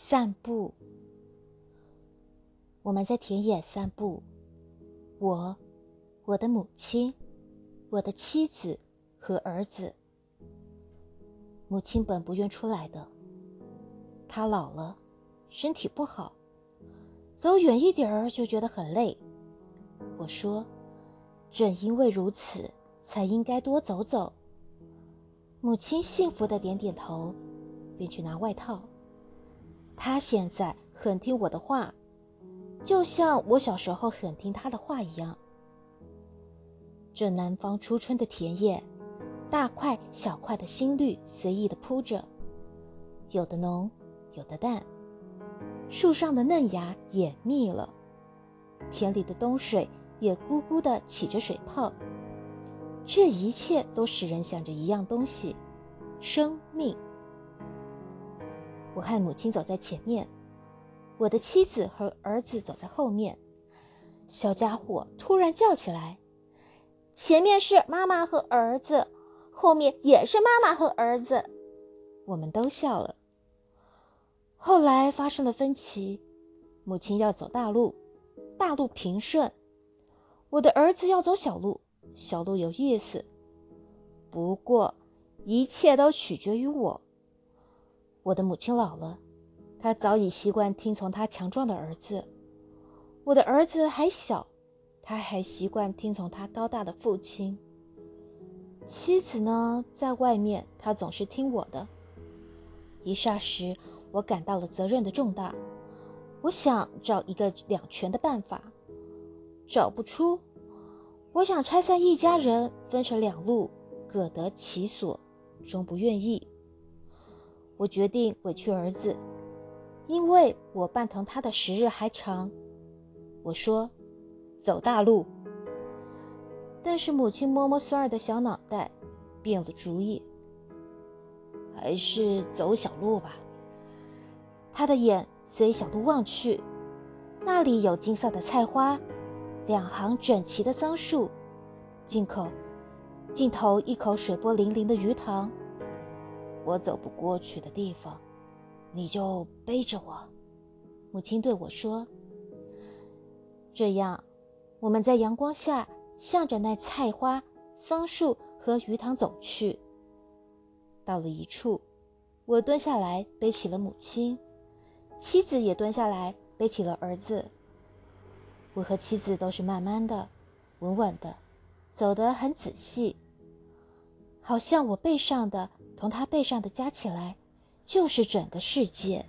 散步。我们在田野散步，我、我的母亲、我的妻子和儿子。母亲本不愿出来的，她老了，身体不好，走远一点儿就觉得很累。我说，正因为如此，才应该多走走。母亲幸福的点点头，便去拿外套。他现在很听我的话，就像我小时候很听他的话一样。这南方初春的田野，大块小块的新绿随意的铺着，有的浓，有的淡。树上的嫩芽也密了，田里的冬水也咕咕的起着水泡。这一切都使人想着一样东西：生命。我和母亲走在前面，我的妻子和儿子走在后面。小家伙突然叫起来：“前面是妈妈和儿子，后面也是妈妈和儿子。”我们都笑了。后来发生了分歧，母亲要走大路，大路平顺；我的儿子要走小路，小路有意思。不过，一切都取决于我。我的母亲老了，她早已习惯听从她强壮的儿子；我的儿子还小，他还习惯听从他高大的父亲。妻子呢，在外面，她总是听我的。一霎时，我感到了责任的重大。我想找一个两全的办法，找不出。我想拆散一家人，分成两路，各得其所，终不愿意。我决定委屈儿子，因为我伴同他的时日还长。我说：“走大路。”但是母亲摸摸孙儿的小脑袋，变了主意：“还是走小路吧。”他的眼随小路望去，那里有金色的菜花，两行整齐的桑树，尽口尽头一口水波粼粼的鱼塘。我走不过去的地方，你就背着我。”母亲对我说。这样，我们在阳光下向着那菜花、桑树和鱼塘走去。到了一处，我蹲下来背起了母亲，妻子也蹲下来背起了儿子。我和妻子都是慢慢的、稳稳的，走得很仔细，好像我背上的。同他背上的加起来，就是整个世界。